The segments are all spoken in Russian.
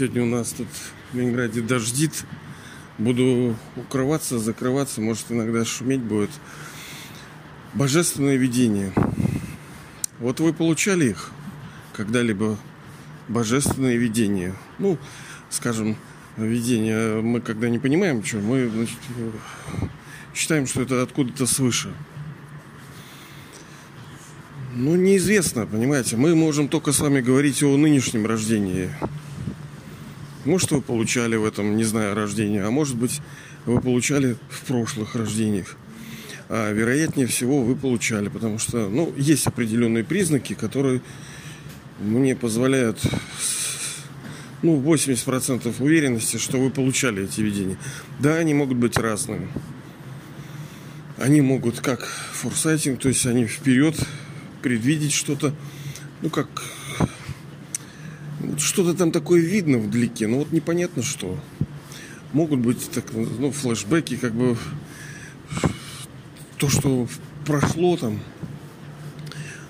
Сегодня у нас тут в Ленинграде дождит. Буду укрываться, закрываться, может иногда шуметь будет. Божественное видение. Вот вы получали их когда-либо божественное видение. Ну, скажем, видение мы когда не понимаем, что мы значит, считаем, что это откуда-то свыше. Ну, неизвестно, понимаете. Мы можем только с вами говорить о нынешнем рождении. Может, вы получали в этом, не знаю, рождение, а может быть, вы получали в прошлых рождениях. А вероятнее всего вы получали, потому что, ну, есть определенные признаки, которые мне позволяют, ну, 80% уверенности, что вы получали эти видения. Да, они могут быть разными. Они могут как форсайтинг, то есть они вперед предвидеть что-то, ну как что-то там такое видно вдалеке, но вот непонятно что. Могут быть так, ну, флешбеки, как бы то, что прошло там.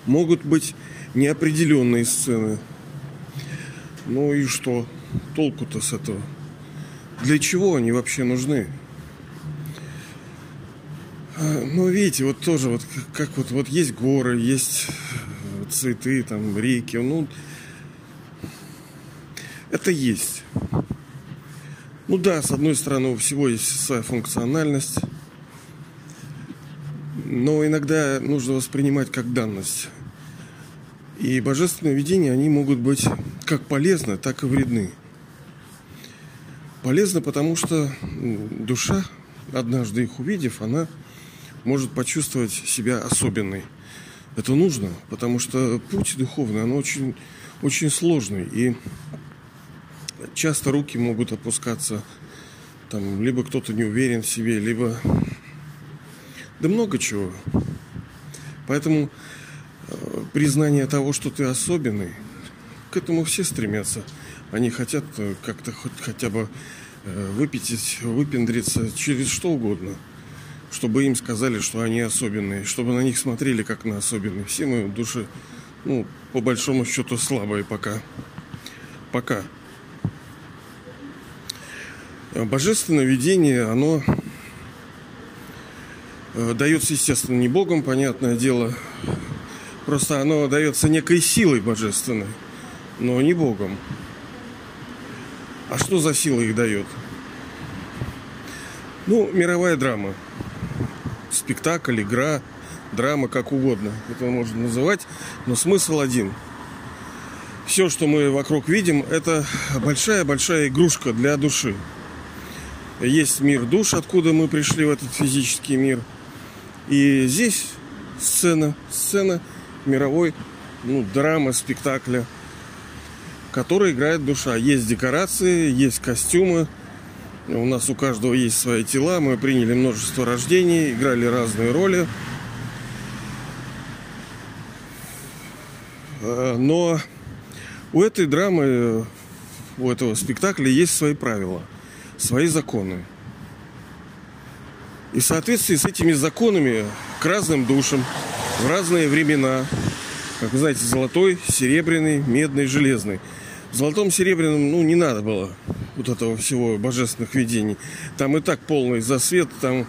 Могут быть неопределенные сцены. Ну и что? Толку-то с этого? Для чего они вообще нужны? А, ну, видите, вот тоже вот как вот, вот есть горы, есть цветы, там, реки, ну, это есть. Ну да, с одной стороны, у всего есть своя функциональность, но иногда нужно воспринимать как данность. И божественные видения, они могут быть как полезны, так и вредны. Полезно, потому что душа, однажды их увидев, она может почувствовать себя особенной. Это нужно, потому что путь духовный, он очень, очень сложный. И часто руки могут опускаться, там, либо кто-то не уверен в себе, либо... Да много чего. Поэтому э, признание того, что ты особенный, к этому все стремятся. Они хотят э, как-то хоть хотя бы э, выпить, выпендриться через что угодно – чтобы им сказали, что они особенные, чтобы на них смотрели как на особенные. Все мы в душе, ну, по большому счету, слабые пока. Пока. Божественное видение, оно э, дается, естественно, не Богом, понятное дело. Просто оно дается некой силой божественной, но не Богом. А что за сила их дает? Ну, мировая драма спектакль, игра, драма, как угодно. Это можно называть, но смысл один. Все, что мы вокруг видим, это большая-большая игрушка для души. Есть мир душ, откуда мы пришли в этот физический мир. И здесь сцена, сцена мировой ну, драмы, спектакля, который играет душа. Есть декорации, есть костюмы, у нас у каждого есть свои тела. Мы приняли множество рождений, играли разные роли. Э, но у этой драмы, у этого спектакля есть свои правила, свои законы. И в соответствии с этими законами к разным душам в разные времена, как вы знаете, золотой, серебряный, медный, железный – в золотом серебряном, ну, не надо было вот этого всего божественных видений. Там и так полный засвет, там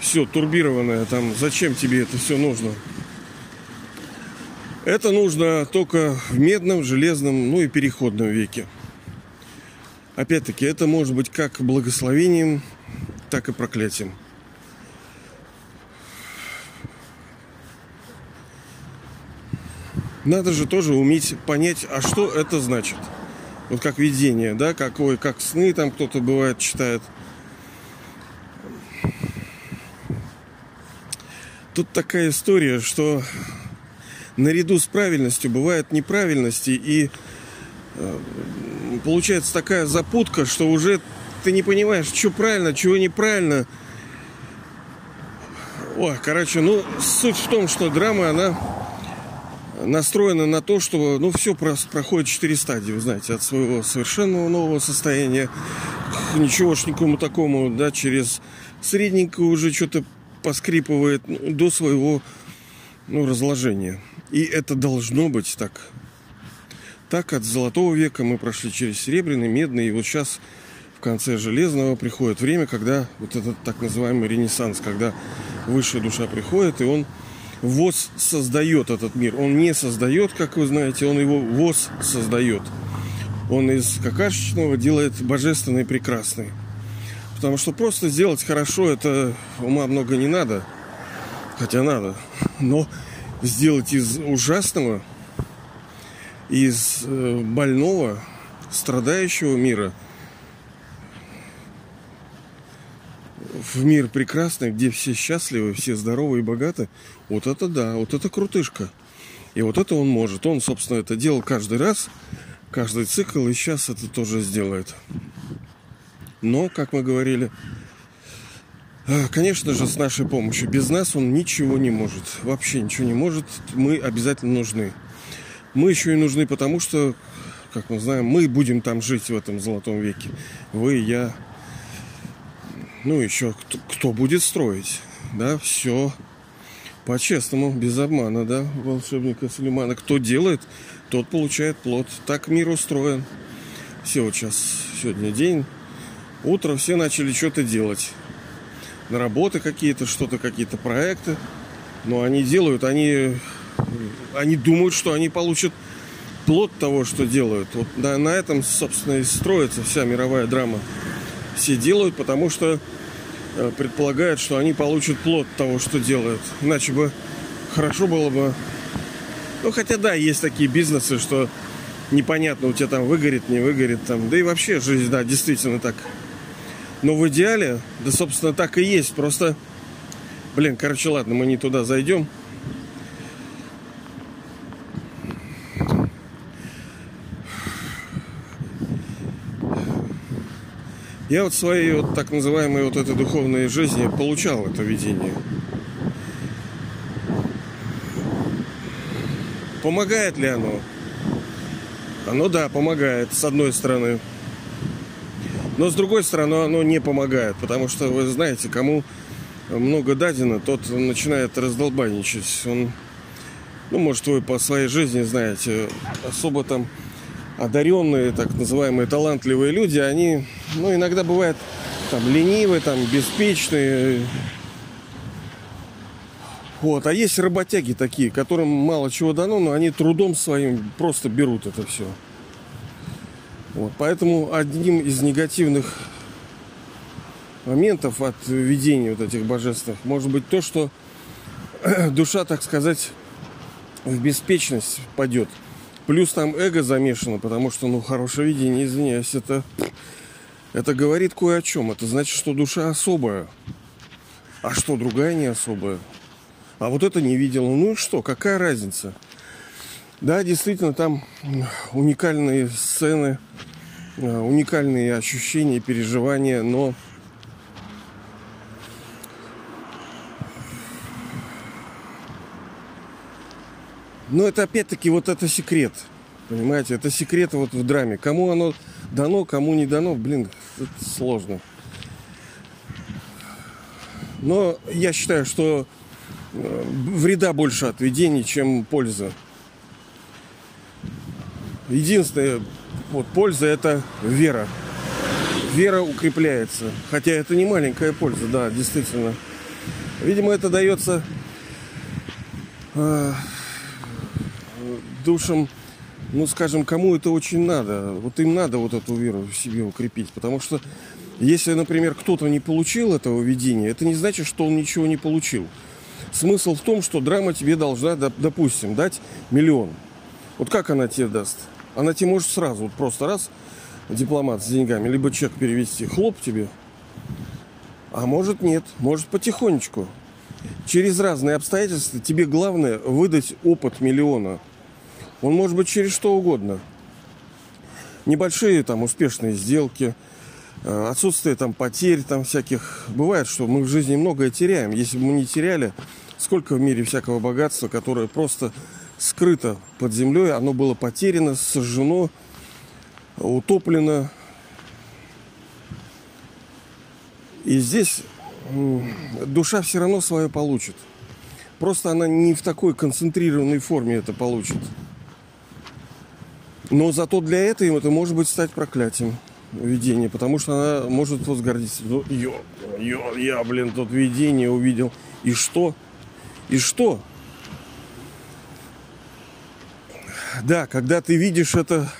все турбированное, там зачем тебе это все нужно? Это нужно только в медном, железном, ну и переходном веке. Опять-таки, это может быть как благословением, так и проклятием. Надо же тоже уметь понять, а что это значит. Вот как видение, да, как, ой, как сны там кто-то бывает читает. Тут такая история, что наряду с правильностью бывают неправильности, и э, получается такая запутка, что уже ты не понимаешь, что правильно, чего неправильно. Ой, короче, ну, суть в том, что драма, она настроена на то, что ну, все проходит четыре стадии, вы знаете, от своего совершенного нового состояния к ничегошненькому такому, да, через средненькое уже что-то поскрипывает ну, до своего ну, разложения. И это должно быть так. Так от золотого века мы прошли через серебряный, медный, и вот сейчас в конце железного приходит время, когда вот этот так называемый ренессанс, когда высшая душа приходит, и он ВОЗ создает этот мир. Он не создает, как вы знаете, он его ВОЗ создает. Он из какашечного делает божественный и прекрасный. Потому что просто сделать хорошо, это ума много не надо. Хотя надо. Но сделать из ужасного, из э, больного, страдающего мира в мир прекрасный, где все счастливы, все здоровы и богаты, вот это да, вот это крутышка. И вот это он может. Он, собственно, это делал каждый раз, каждый цикл, и сейчас это тоже сделает. Но, как мы говорили, э, конечно же, с нашей помощью. Без нас он ничего не может. Вообще ничего не может. Мы обязательно нужны. Мы еще и нужны, потому что, как мы знаем, мы будем там жить в этом золотом веке. Вы, я, ну еще кто, кто будет строить. Да, все по-честному, без обмана, да, волшебника Сулеймана. Кто делает, тот получает плод. Так мир устроен. Все, вот сейчас, сегодня день, Утро все начали что-то делать. На работы какие-то, что-то, какие-то проекты. Но они делают, они, они думают, что они получат плод того, что делают. Вот на, на этом, собственно, и строится вся мировая драма. Все делают, потому что э, предполагают, что они получат плод того, что делают. Иначе бы хорошо было бы... Ну, хотя да, есть такие бизнесы, что непонятно, у тебя там выгорит, не выгорит. Там. Да и вообще жизнь, да, действительно так но в идеале, да, собственно, так и есть. Просто, блин, короче, ладно, мы не туда зайдем. Я вот в своей вот так называемой вот этой духовной жизни получал это видение. Помогает ли оно? Оно да, помогает, с одной стороны. Но с другой стороны, оно не помогает, потому что вы знаете, кому много дадено, тот начинает раздолбайничать. Он, ну, может, вы по своей жизни знаете, особо там одаренные, так называемые талантливые люди, они, ну, иногда бывают там ленивые, там, беспечные. Вот, а есть работяги такие, которым мало чего дано, но они трудом своим просто берут это все. Вот, поэтому одним из негативных моментов от видения вот этих божественных может быть то, что душа, так сказать, в беспечность падет. Плюс там эго замешано, потому что, ну, хорошее видение, извиняюсь, это, это говорит кое о чем. Это значит, что душа особая. А что, другая не особая? А вот это не видела. Ну и что, какая разница? Да, действительно, там уникальные сцены, э, уникальные ощущения, переживания, но Но это опять-таки вот это секрет. Понимаете, это секрет вот в драме. Кому оно дано, кому не дано, блин, это сложно. Но я считаю, что э, вреда больше от видений, чем польза. Единственная вот польза это вера. Вера укрепляется. Хотя это не маленькая польза, да, действительно. Видимо, это дается э, душам, ну, скажем, кому это очень надо. Вот им надо вот эту веру в себе укрепить. Потому что если, например, кто-то не получил этого видения, это не значит, что он ничего не получил. Смысл в том, что драма тебе должна, допустим, дать миллион. Вот как она тебе даст? Она тебе может сразу, вот просто раз, дипломат с деньгами, либо чек перевести, хлоп тебе. А может нет, может потихонечку. Через разные обстоятельства тебе главное выдать опыт миллиона. Он может быть через что угодно. Небольшие там успешные сделки, э, отсутствие там потерь там всяких. Бывает, что мы в жизни многое теряем. Если бы мы не теряли, сколько в мире всякого богатства, которое просто скрыто под землей, оно было потеряно, сожжено, утоплено. И здесь душа все равно свое получит. Просто она не в такой концентрированной форме это получит. Но зато для этого это может быть стать проклятием видение, потому что она может возгордиться. Ну, ё, ё, я, блин, тут видение увидел. И что? И что? Да, когда ты видишь это,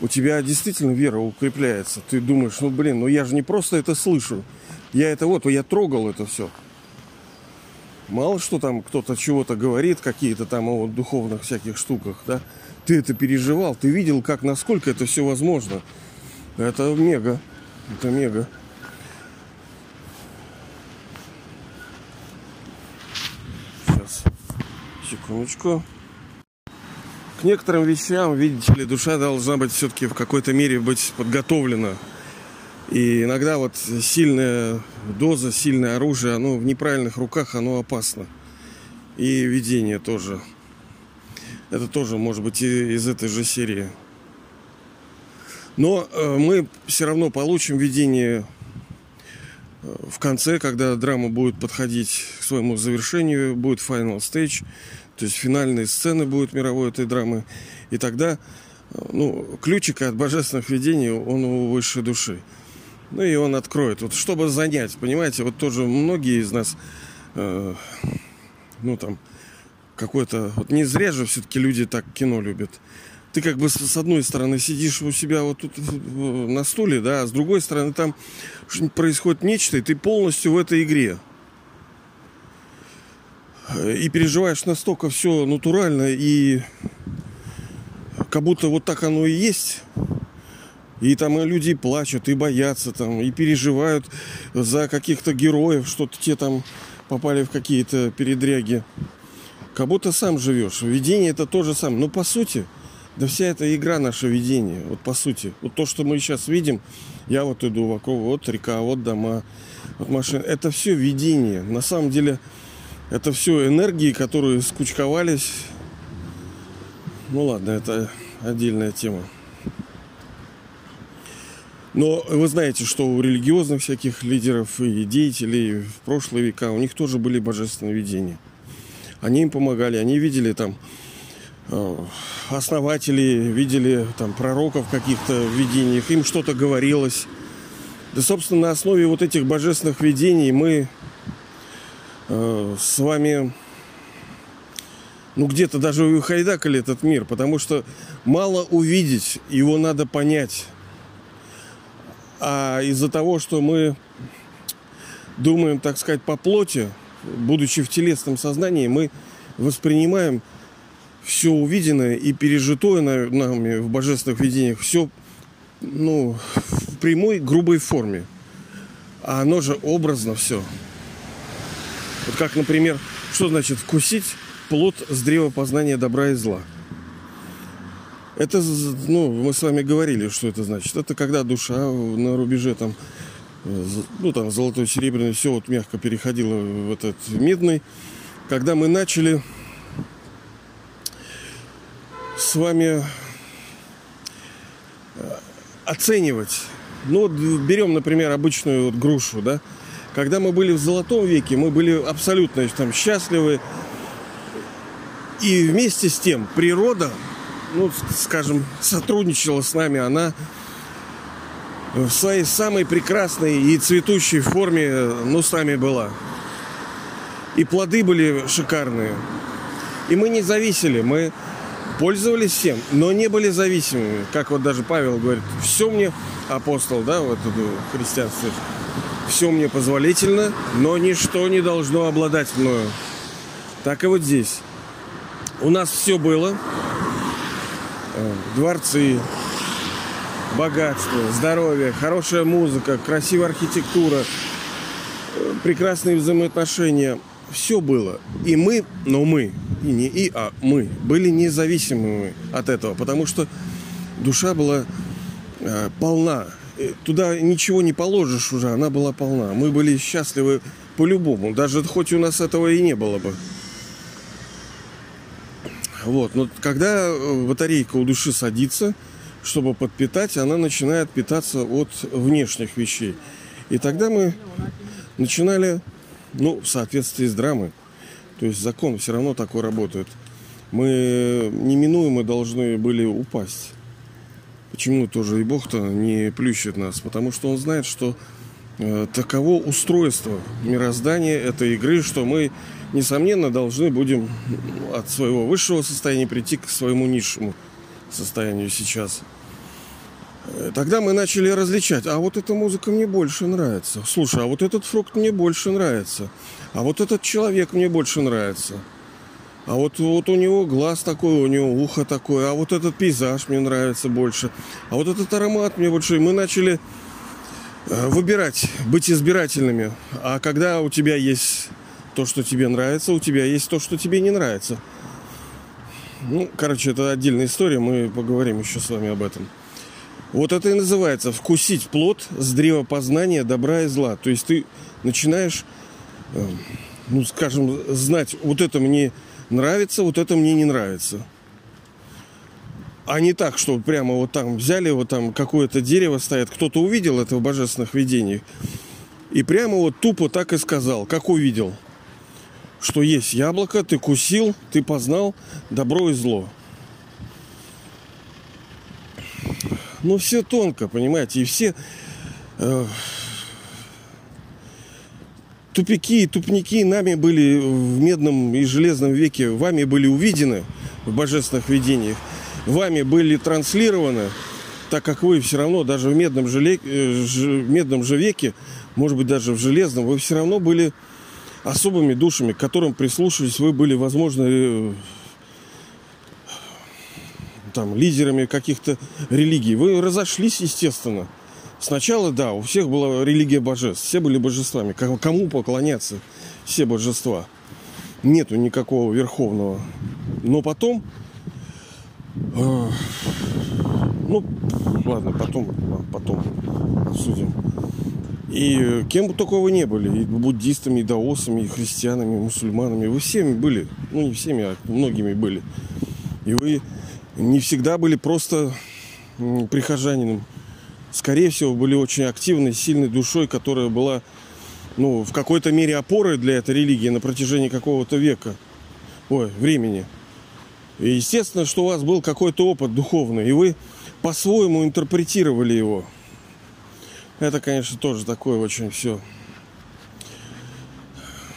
у тебя действительно вера укрепляется. Ты думаешь, ну блин, ну я же не просто это слышу. Я это вот, я трогал это все. Мало что там кто-то чего-то говорит, какие-то там о духовных всяких штуках, да. Ты это переживал, ты видел, как, насколько это все возможно. Это мега. Это мега. Сейчас. Секундочку. К некоторым вещам, видите ли, душа должна быть все-таки в какой-то мере быть подготовлена. И иногда вот сильная доза, сильное оружие, оно в неправильных руках, оно опасно. И видение тоже. Это тоже может быть из этой же серии. Но э, мы все равно получим видение э, в конце, когда драма будет подходить к своему завершению, будет final stage, то есть финальные сцены будут мировой этой драмы. И тогда э, ну, ключик от божественных видений, он у высшей души. Ну и он откроет. Вот чтобы занять, понимаете, вот тоже многие из нас, э, ну там, какой-то... Вот не зря же все-таки люди так кино любят ты как бы с одной стороны сидишь у себя вот тут на стуле, да, а с другой стороны там происходит нечто, и ты полностью в этой игре. И переживаешь настолько все натурально, и как будто вот так оно и есть. И там и люди плачут, и боятся, там, и переживают за каких-то героев, что-то те там попали в какие-то передряги. Как будто сам живешь. Видение это то же самое. Но по сути, да вся эта игра наше видение, вот по сути. Вот то, что мы сейчас видим, я вот иду вокруг, вот река, вот дома, вот машины. Это все видение. На самом деле, это все энергии, которые скучковались. Ну ладно, это отдельная тема. Но вы знаете, что у религиозных всяких лидеров и деятелей в прошлые века у них тоже были божественные видения. Они им помогали, они видели там Э, основатели видели там пророков каких-то в видениях, им что-то говорилось. Да, собственно, на основе вот этих божественных видений мы э, с вами, ну, где-то даже ухайдакали этот мир, потому что мало увидеть, его надо понять. А из-за того, что мы думаем, так сказать, по плоти, будучи в телесном сознании, мы воспринимаем все увиденное и пережитое нами в божественных видениях, все ну, в прямой, грубой форме. А оно же образно все. Вот как, например, что значит вкусить плод с древа познания добра и зла? Это, ну, мы с вами говорили, что это значит. Это когда душа на рубеже там, ну, там, золотой, серебряный, все вот мягко переходило в этот медный. Когда мы начали с вами э, оценивать. Ну, вот берем, например, обычную вот грушу, да. Когда мы были в золотом веке, мы были абсолютно там счастливы. И вместе с тем природа, ну, скажем, сотрудничала с нами. Она в своей самой прекрасной и цветущей форме, ну, с нами была. И плоды были шикарные. И мы не зависели, мы пользовались всем, но не были зависимыми. Как вот даже Павел говорит, все мне, апостол, да, вот это христианство, все мне позволительно, но ничто не должно обладать мною. Так и вот здесь. У нас все было. Э, дворцы, богатство, здоровье, хорошая музыка, красивая архитектура, э, прекрасные взаимоотношения – все было. И мы, но мы, и не и, а мы, были независимыми от этого, потому что душа была э, полна. Туда ничего не положишь уже, она была полна. Мы были счастливы по-любому, даже хоть у нас этого и не было бы. Вот, но когда э, батарейка у души садится, чтобы подпитать, она начинает питаться от внешних вещей. И тогда мы начинали ну, в соответствии с драмой. То есть закон все равно такой работает. мы неминуемо должны были упасть. Почему тоже и Бог-то не плющит нас? Потому что Он знает, что э, таково устройство мироздания этой игры, что мы, несомненно, должны будем от своего высшего состояния прийти к своему низшему состоянию сейчас. Тогда мы начали различать, а вот эта музыка мне больше нравится. Слушай, а вот этот фрукт мне больше нравится. А вот этот человек мне больше нравится. А вот, вот у него глаз такой, у него ухо такое, а вот этот пейзаж мне нравится больше, а вот этот аромат мне больше. И мы начали э, выбирать, быть избирательными. А когда у тебя есть то, что тебе нравится, у тебя есть то, что тебе не нравится. Ну, короче, это отдельная история, мы поговорим еще с вами об этом. Вот это и называется вкусить плод с древа познания добра и зла. То есть ты начинаешь, э, ну, скажем, знать, вот это мне нравится, вот это мне не нравится. А не так, что прямо вот там взяли, вот там какое-то дерево стоит, кто-то увидел это в божественных видениях, и прямо вот тупо так и сказал, как увидел, что есть яблоко, ты кусил, ты познал добро и зло. Ну, все тонко, понимаете, и все э, тупики и тупники нами были в медном и железном веке, вами были увидены в божественных видениях, вами были транслированы, так как вы все равно даже в медном, желе, э, в медном же веке, может быть даже в железном, вы все равно были особыми душами, к которым прислушивались, вы были, возможно, э, там, лидерами каких-то религий. Вы разошлись, естественно. Сначала, да, у всех была религия божеств. Все были божествами. Кому поклоняться? Все божества. Нету никакого верховного. Но потом... Э, ну, ладно, потом, потом обсудим. И кем бы только вы не были, и буддистами, и даосами, и христианами, и мусульманами, вы всеми были, ну не всеми, а многими были. И вы не всегда были просто прихожанином скорее всего, были очень активной, сильной душой, которая была ну, в какой-то мере опорой для этой религии на протяжении какого-то века, ой, времени. И естественно, что у вас был какой-то опыт духовный, и вы по-своему интерпретировали его. Это, конечно, тоже такое очень все,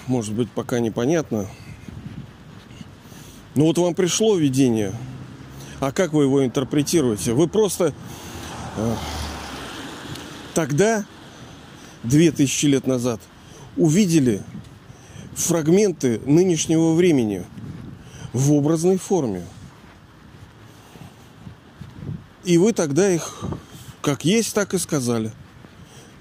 может быть, пока непонятно. Но вот вам пришло видение, а как вы его интерпретируете? Вы просто э, тогда, две тысячи лет назад, увидели фрагменты нынешнего времени в образной форме. И вы тогда их как есть, так и сказали.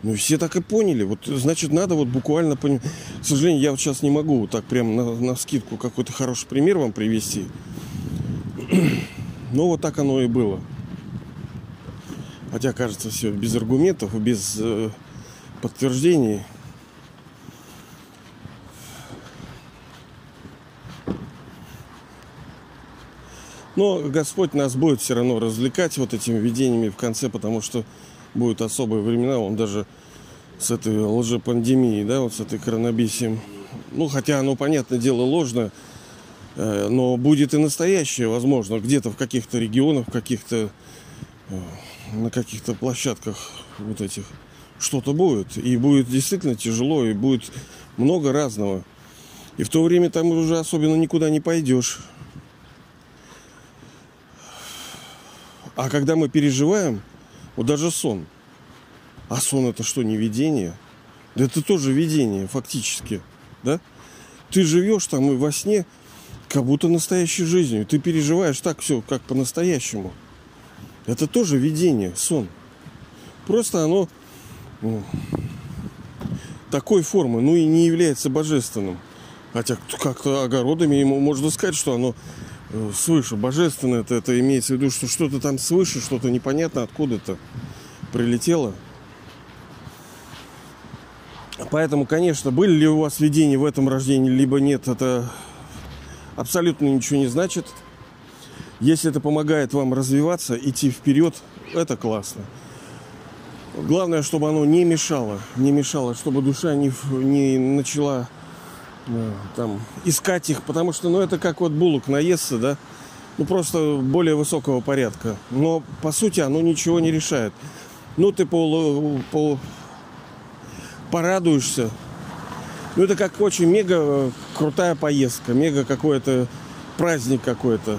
Ну, все так и поняли. Вот, значит, надо вот буквально понимать. К сожалению, я вот сейчас не могу вот так прямо на, на скидку какой-то хороший пример вам привести. Но вот так оно и было. Хотя кажется все без аргументов, без э, подтверждений. Но Господь нас будет все равно развлекать вот этими видениями в конце, потому что будут особые времена, он даже с этой лжепандемией, да, вот с этой коронабесием. Ну, хотя оно, понятное дело, ложное, но будет и настоящее, возможно, где-то в каких-то регионах, в каких-то э, на каких-то площадках вот этих что-то будет. И будет действительно тяжело, и будет много разного. И в то время там уже особенно никуда не пойдешь. А когда мы переживаем, вот даже сон. А сон это что, не видение? Да это тоже видение, фактически. Да? Ты живешь там и во сне, как будто настоящей жизнью. Ты переживаешь так все, как по-настоящему. Это тоже видение, сон. Просто оно ну, такой формы, ну и не является божественным. Хотя как-то огородами ему можно сказать, что оно э, свыше. Божественное это, это имеется в виду, что что-то там свыше, что-то непонятно откуда-то прилетело. Поэтому, конечно, были ли у вас видения в этом рождении, либо нет, это абсолютно ничего не значит. Если это помогает вам развиваться, идти вперед, это классно. Главное, чтобы оно не мешало, не мешало, чтобы душа не, не начала Да, там искать их, потому что, ну, это как вот булок наесться, да, ну, просто более высокого порядка. Но, по сути, оно ничего не решает. Ну, ты пол, пол порадуешься. Ну, это как очень мега крутая поездка, мега какой-то праздник какой-то.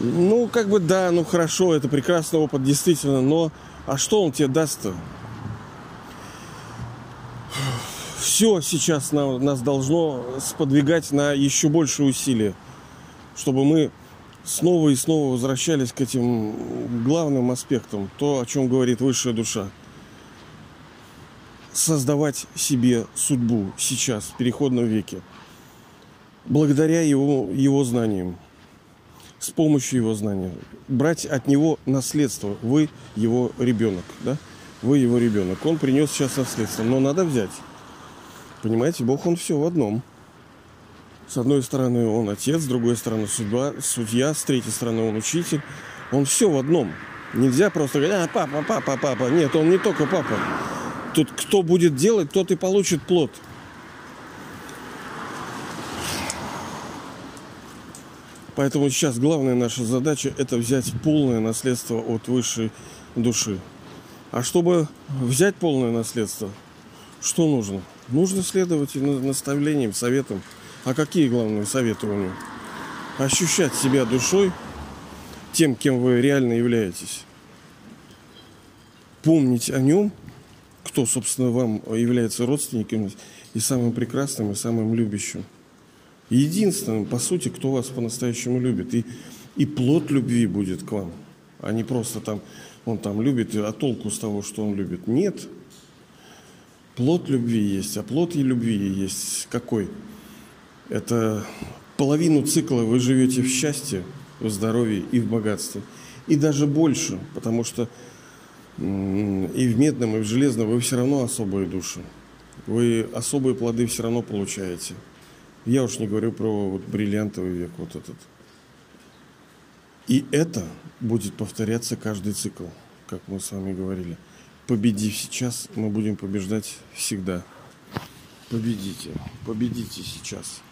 Ну, как бы да, ну хорошо, это прекрасный опыт, действительно, но а что он тебе даст-то? Все сейчас нам, нас должно сподвигать на еще большие усилия, чтобы мы снова и снова возвращались к этим главным аспектам, то, о чем говорит высшая душа. Создавать себе судьбу сейчас, в переходном веке, благодаря его, его знаниям, с помощью его знания. Брать от него наследство. Вы его ребенок, да? Вы его ребенок. Он принес сейчас наследство, но надо взять. Понимаете, Бог, он все в одном. С одной стороны, он отец, с другой стороны, судьба, судья, с третьей стороны, он учитель. Он все в одном. Нельзя просто говорить, а, папа, папа, папа. Нет, он не только папа. Тут кто будет делать, тот и получит плод. Поэтому сейчас главная наша задача это взять полное наследство от высшей души. А чтобы взять полное наследство, что нужно? Нужно следовать наставлениям, советам. А какие главные советы у него? Ощущать себя душой тем, кем вы реально являетесь. Помнить о нем, кто, собственно, вам является родственником и самым прекрасным, и самым любящим. Единственным, по сути, кто вас по-настоящему любит. И, и плод любви будет к вам. А не просто там, он там любит, а толку с того, что он любит. Нет. Плод любви есть, а плод и любви есть какой? Это половину цикла вы живете в счастье, в здоровье и в богатстве. И даже больше, потому что и в медном, и в железном вы все равно особые души. Вы особые плоды все равно получаете. Я уж не говорю про вот бриллиантовый век, вот этот. И это будет повторяться каждый цикл, как мы с вами говорили. Победив сейчас, мы будем побеждать всегда. Победите, победите сейчас.